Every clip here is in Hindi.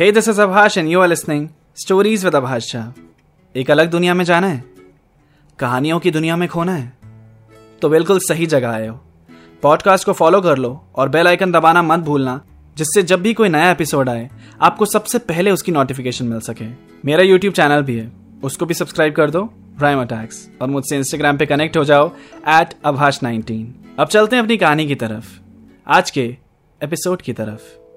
This is Abhash and you are listening Stories with Abhash Shah. एक अलग दुनिया में जाना है। कहानियों की दुनिया में खोना है। तो बिल्कुल सही जगह आए हो। पॉडकास्ट को फॉलो कर लो और बेल आइकन दबाना मत भूलना, जिससे जब भी कोई नया एपिसोड आए, आपको सबसे पहले उसकी नोटिफिकेशन मिल सके। मेरा यूट्यूब चैनल भी है। उसको भी सब्सक्राइब कर दो प्राइम अटैक्स और मुझसे इंस्टाग्राम पे कनेक्ट हो जाओ एट अभाष नाइनटीन अब चलते हैं अपनी कहानी की तरफ़। आज के एपिसोड की तरफ़।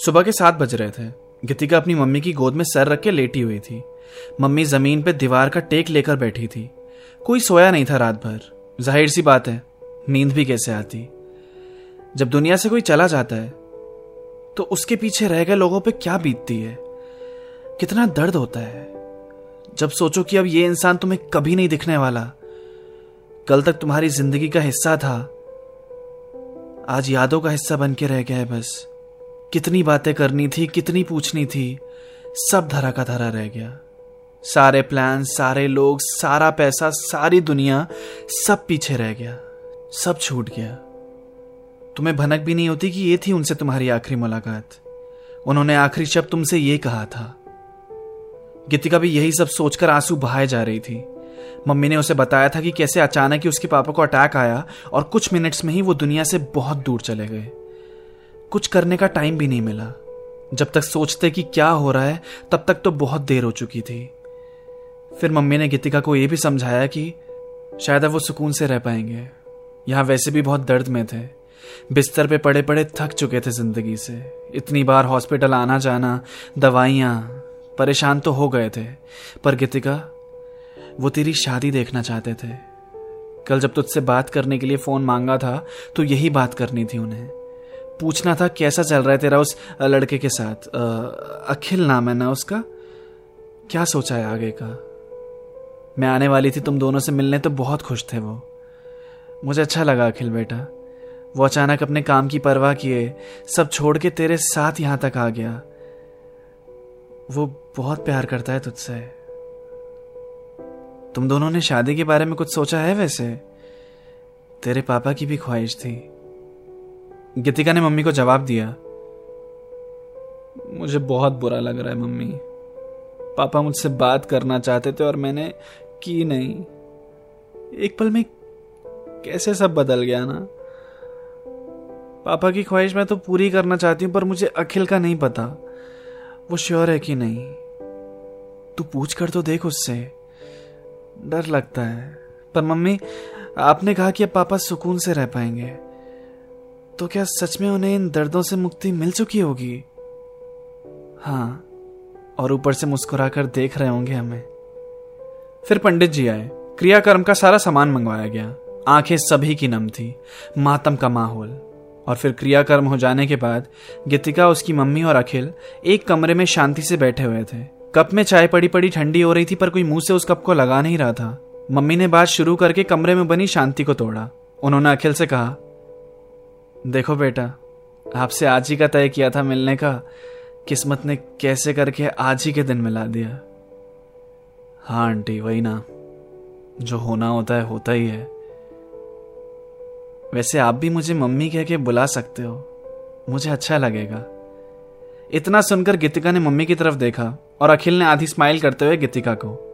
सुबह के सात बज रहे थे। गीतिका अपनी मम्मी की गोद में सर रख के लेटी हुई थी। मम्मी ज़मीन पर दीवार का टेक लेकर बैठी थी। कोई सोया नहीं था रात भर। ज़ाहिर सी बात है, नींद भी कैसे आती। जब दुनिया से कोई चला जाता है तो उसके पीछे रह गए लोगों पे क्या बीतती है? कितना दर्द होता है। जब सोचो कि अब ये इंसान तुम्हें कभी नहीं दिखने वाला। कल तक तुम्हारी ज़िंदगी का हिस्सा था। आज यादों का हिस्सा बन के रह गया है बस। कितनी बातें करनी थी, कितनी पूछनी थी, सब धरा का धरा रह गया। सारे प्लान सारे लोग, सारा पैसा, सारी दुनिया सब पीछे रह गया, सब छूट गया। तुम्हें भनक भी नहीं होती कि ये थी उनसे तुम्हारी आखिरी मुलाकात? उन्होंने आखिरी शब्द तुमसे ये कहा था। गीतिका भी यही सब सोचकर आँसू बहाए जा रही थी। मम्मी ने उसे बताया था कि कैसे अचानक ही उसके पापा को अटैक आया और कुछ मिनट्स में ही वो दुनिया से बहुत दूर चले गए। कुछ करने का टाइम भी नहीं मिला। जब तक सोचते कि क्या हो रहा है, तब तक तो बहुत देर हो चुकी थी। फिर मम्मी ने गीतिका को यह भी समझाया कि शायद अब वो सुकून से रह पाएँगे। यहाँ वैसे भी बहुत दर्द में थे। बिस्तर पे पड़े पड़े थक चुके थे ज़िंदगी से। इतनी बार हॉस्पिटल आना जाना दवाइयाँ, परेशान तो हो गए थे। पर गीतिका, वो तेरी शादी देखना चाहते थे। कल जब तुझसे बात करने के लिए फ़ोन मांगा था तो यही बात करनी थी उन्हें। पूछना था कैसा चल रहा है तेरा उस लड़के के साथ। अखिल नाम है ना उसका? क्या सोचा है आगे का? मैं आने वाली थी, तुम दोनों से मिलने तो बहुत खुश थे वो। मुझे अच्छा लगा अखिल बेटा। वो अचानक अपने काम की परवाह किए, सब छोड़ के तेरे साथ यहाँ तक आ गया। वो बहुत प्यार करता है तुझसे। तुम दोनों ने शादी के बारे में कुछ सोचा है वैसे? तेरे पापा की भी ख्वाहिश थी। गीतिका ने मम्मी को जवाब दिया, मुझे बहुत बुरा लग रहा है मम्मी। पापा मुझसे बात करना चाहते थे और मैंने की नहीं। एक पल में कैसे सब बदल गया ना? पापा की ख्वाहिश मैं तो पूरी करना चाहती हूँ, पर मुझे अखिल का नहीं पता। वो श्योर है कि नहीं। तू पूछ कर तो देख उससे। डर लगता है। पर मम्मी, आपने कहा कि अब पापा सुकून से रह पाएँगे। तो क्या सच में उन्हें इन दर्दों से मुक्ति मिल चुकी होगी? हाँ और ऊपर से मुस्कुराकर देख रहे होंगे हमें। फिर पंडित जी आए। क्रियाकर्म का सारा सामान मंगवाया गया। आँखें सभी की नम थी, मातम का माहौल। और फिर क्रियाकर्म हो जाने के बाद गीतिका, उसकी मम्मी और अखिल एक कमरे में शांति से बैठे हुए थे। कप में चाय पड़ी पड़ी ठंडी हो रही थी, पर कोई मुँह से उस कप को लगा नहीं रहा था। मम्मी ने बात शुरू करके कमरे में बनी शांति को तोड़ा। उन्होंने अखिल से कहा देखो बेटा, आपसे आज ही का तय किया था मिलने का, किस्मत ने कैसे करके आज ही के दिन मिला दिया। हाँ आंटी, वही ना। जो होना होता है, होता ही है। वैसे आप भी मुझे मम्मी कह के बुला सकते हो। मुझे अच्छा लगेगा। इतना सुनकर गीतिका ने मम्मी की तरफ़ देखा और अखिल ने आधी स्माइल करते हुए गीतिका को।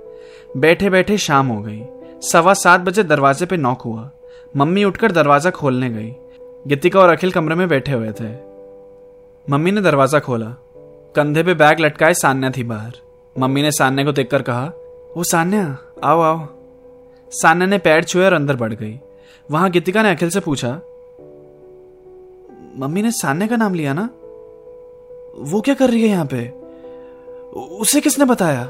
बैठे बैठे शाम हो गई। सवा सात बजे दरवाजे पे नॉक हुआ। मम्मी उठकर दरवाज़ा खोलने गई। गीतिका और अखिल कमरे में बैठे हुए थे। मम्मी ने दरवाज़ा खोला। कंधे पे बैग लटकाए सान्या थी बाहर। मम्मी ने सान्या को देखकर कहा वो सान्या, आओ आओ। सान्या ने पैर छुए और अंदर बढ़ गई। वहाँ गीतिका ने अखिल से पूछा, मम्मी ने सान्या का नाम लिया ना? वो क्या कर रही है यहाँ पे? उसे किसने बताया?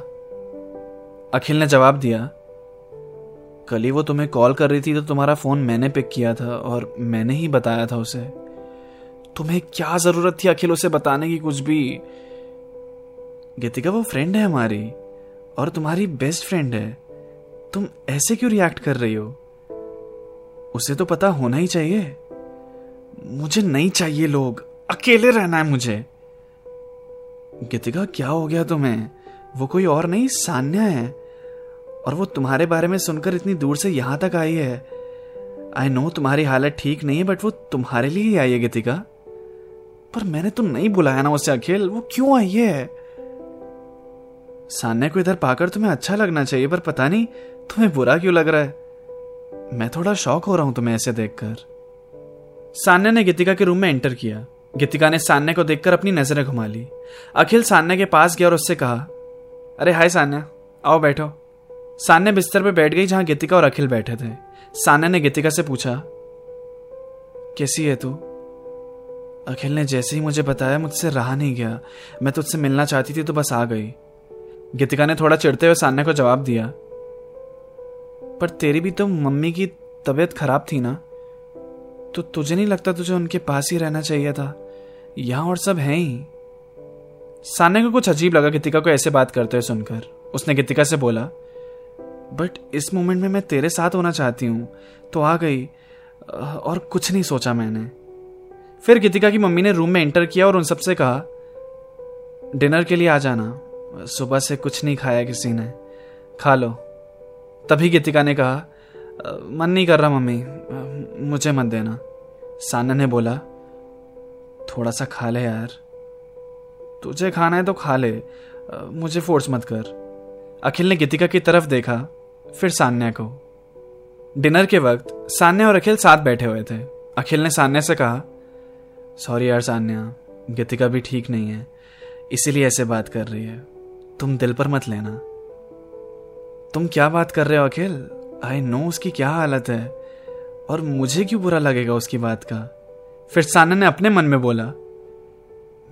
अखिल ने जवाब दिया कल ही वो तुम्हें कॉल कर रही थी तो तुम्हारा फ़ोन मैंने पिक किया था और मैंने ही बताया था उसे। तुम्हें क्या ज़रूरत थी अखिल उसे बताने की कुछ भी? गीतिका, वो फ्रेंड है हमारी और तुम्हारी बेस्ट फ्रेंड है। तुम ऐसे क्यों रिएक्ट कर रही हो? उसे तो पता होना ही चाहिए। मुझे नहीं चाहिए लोग। अकेले रहना है मुझे। गीतिका, क्या हो गया तुम्हें? वो कोई और नहीं, सान्या है। और वो तुम्हारे बारे में सुनकर इतनी दूर से यहाँ तक आई है। आई नो तुम्हारी हालत ठीक नहीं है बट वो तुम्हारे लिए ही आई है, गीतिका। पर मैंने तो नहीं बुलाया ना उसे अखिल वो क्यों आई है? सान्या को इधर पाकर तुम्हें अच्छा लगना चाहिए, पर पता नहीं तुम्हें बुरा क्यों लग रहा है। मैं थोड़ा शौक हो रहा हूँ तुम्हें ऐसे देखकर। सान्या ने गीतिका के रूम में एंटर किया। गीतिका ने सान्या को देखकर अपनी नज़रें घुमा ली। अखिल सान्या के पास गया और उससे कहा, अरे, हाय सान्या, आओ बैठो। सान्या बिस्तर पर बैठ गई जहाँ गीतिका और अखिल बैठे थे। सान्या ने गीतिका से पूछा, कैसी है तू? अखिल ने जैसे ही मुझे बताया, मुझसे रहा नहीं गया। मैं तुझसे मिलना चाहती थी तो बस आ गई। गीतिका ने थोड़ा चिढ़ते हुए सान्या को जवाब दिया, पर तेरी भी तो मम्मी की तबीयत खराब थी ना? तो तुझे नहीं लगता तुझे उनके पास ही रहना चाहिए था? यहाँ और सब हैं ही? सान्या को कुछ अजीब लगा गीतिका को ऐसे बात करते हुए सुनकर। उसने गीतिका से बोला बट इस मोमेंट में मैं तेरे साथ होना चाहती हूँ। तो आ गई। और कुछ नहीं सोचा मैंने। फिर गीतिका की मम्मी ने रूम में एंटर किया और उन सबसे कहा, डिनर के लिए आ जाना। सुबह से कुछ नहीं खाया किसी ने। खा लो। तभी गीतिका ने कहा, मन नहीं कर रहा मम्मी। मुझे मत देना। साना ने बोला, थोड़ा सा खा ले यार। तुझे खाना है तो खा ले। मुझे फोर्स मत कर। अखिल ने गीतिका की तरफ़ देखा। फिर सान्या को। डिनर के वक्त सान्या और अखिल साथ बैठे हुए थे। अखिल ने सान्या से कहा, सॉरी यार सान्या, गीतिका भी ठीक नहीं है, इसीलिए ऐसे बात कर रही है। तुम दिल पर मत लेना। तुम क्या बात कर रहे हो अखिल? आई नो उसकी क्या हालत है। और मुझे क्यों बुरा लगेगा उसकी बात का? फिर सान्या ने अपने मन में बोला,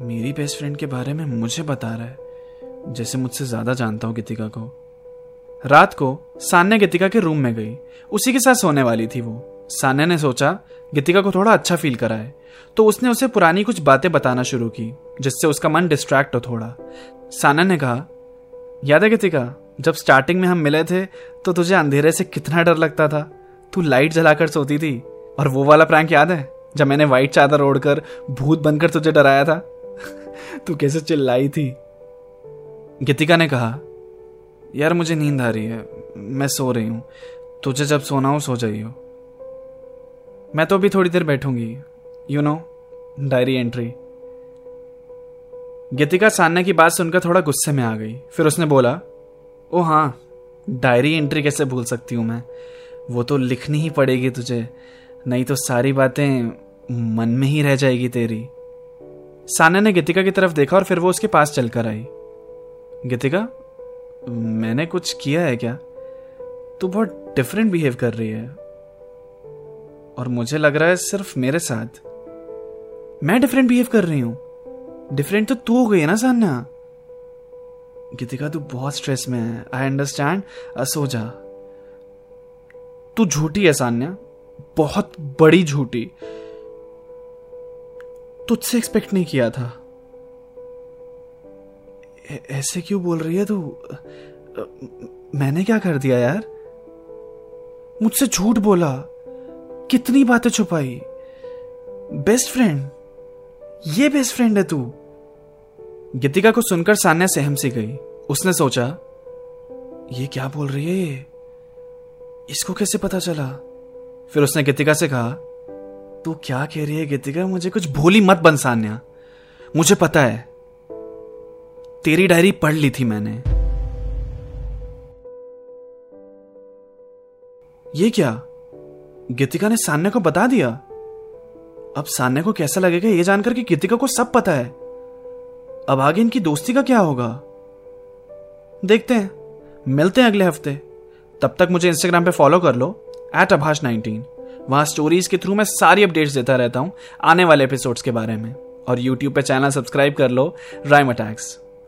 मेरी बेस्ट फ्रेंड के बारे में मुझे बता रहा है, जैसे मुझसे ज़्यादा जानता हूँ गीतिका को। रात को सान्या गीतिका के रूम में गई। उसी के साथ सोने वाली थी वो। सान्या ने सोचा, गीतिका को थोड़ा अच्छा फील कराए। तो उसने उसे पुरानी कुछ बातें बताना शुरू की, जिससे उसका मन डिस्ट्रैक्ट हो थोड़ा। सान्या ने कहा, याद है गीतिका, जब स्टार्टिंग में हम मिले थे तो तुझे अंधेरे से कितना डर लगता था। तू लाइट जलाकर सोती थी, और वो वाला प्रैंक याद है? जब मैंने व्हाइट चादर ओढ़कर भूत बनकर तुझे डराया था? तू कैसे चिल्लाई थी? गीतिका ने कहा यार मुझे नींद आ रही है। मैं सो रही हूँ। तुझे जब सोना हो, सो जाइयो। मैं तो अभी थोड़ी देर बैठूँगी। You know diary entry Geetika Sanya की बात सुनकर थोड़ा गुस्से में आ गई। फिर उसने बोला, ओ हाँ डायरी एंट्री कैसे भूल सकती हूँ मैं? वो तो लिखनी ही पड़ेगी तुझे। नहीं तो सारी बातें मन में ही रह जाएगी तेरी। सान्या ने गीतिका की तरफ़ देखा और फिर वो उसके पास चलकर आई। गीतिका मैंने कुछ किया है क्या? तू बहुत डिफरेंट बिहेव कर रही है। और मुझे लग रहा है सिर्फ़ मेरे साथ। मैं डिफरेंट बिहेव कर रही हूँ। डिफरेंट तो तू हो गई है ना, सान्या? गीतिका, तू बहुत स्ट्रेस में है। आई अंडरस्टैंड सो जा। तू झूठी है, सान्या। बहुत बड़ी झूठी। तुझसे एक्सपेक्ट नहीं किया था। ऐसे क्यों बोल रही है तू? मैंने क्या कर दिया यार? मुझसे झूठ बोला। कितनी बातें छुपाई। Best friend. ये बेस्ट फ्रेंड है तू। गीतिका को सुनकर सान्या सहम सी गई। उसने सोचा, ये क्या बोल रही है ये? इसको कैसे पता चला? फिर उसने गीतिका से कहा, तू क्या कह रही है गीतिका? मुझे कुछ भोली मत बन सान्या। मुझे पता है। तेरी डायरी पढ़ ली थी मैंने। ये क्या? गीतिका ने सान्या को बता दिया? अब सान्या को कैसा लगेगा ये जानकर कि गीतिका को सब पता है। अब आगे इनकी दोस्ती का क्या होगा? देखते हैं। मिलते हैं अगले हफ़्ते। तब तक मुझे इंस्टाग्राम पे फॉलो कर लो एट अभाष नाइनटीन वहाँ स्टोरीज के थ्रू मैं सारी अपडेट्स देता रहता हूँ, आने वाले एपिसोड्स के बारे में। और यूट्यूब पे चैनल सब्सक्राइब कर लो राइम अटैक्स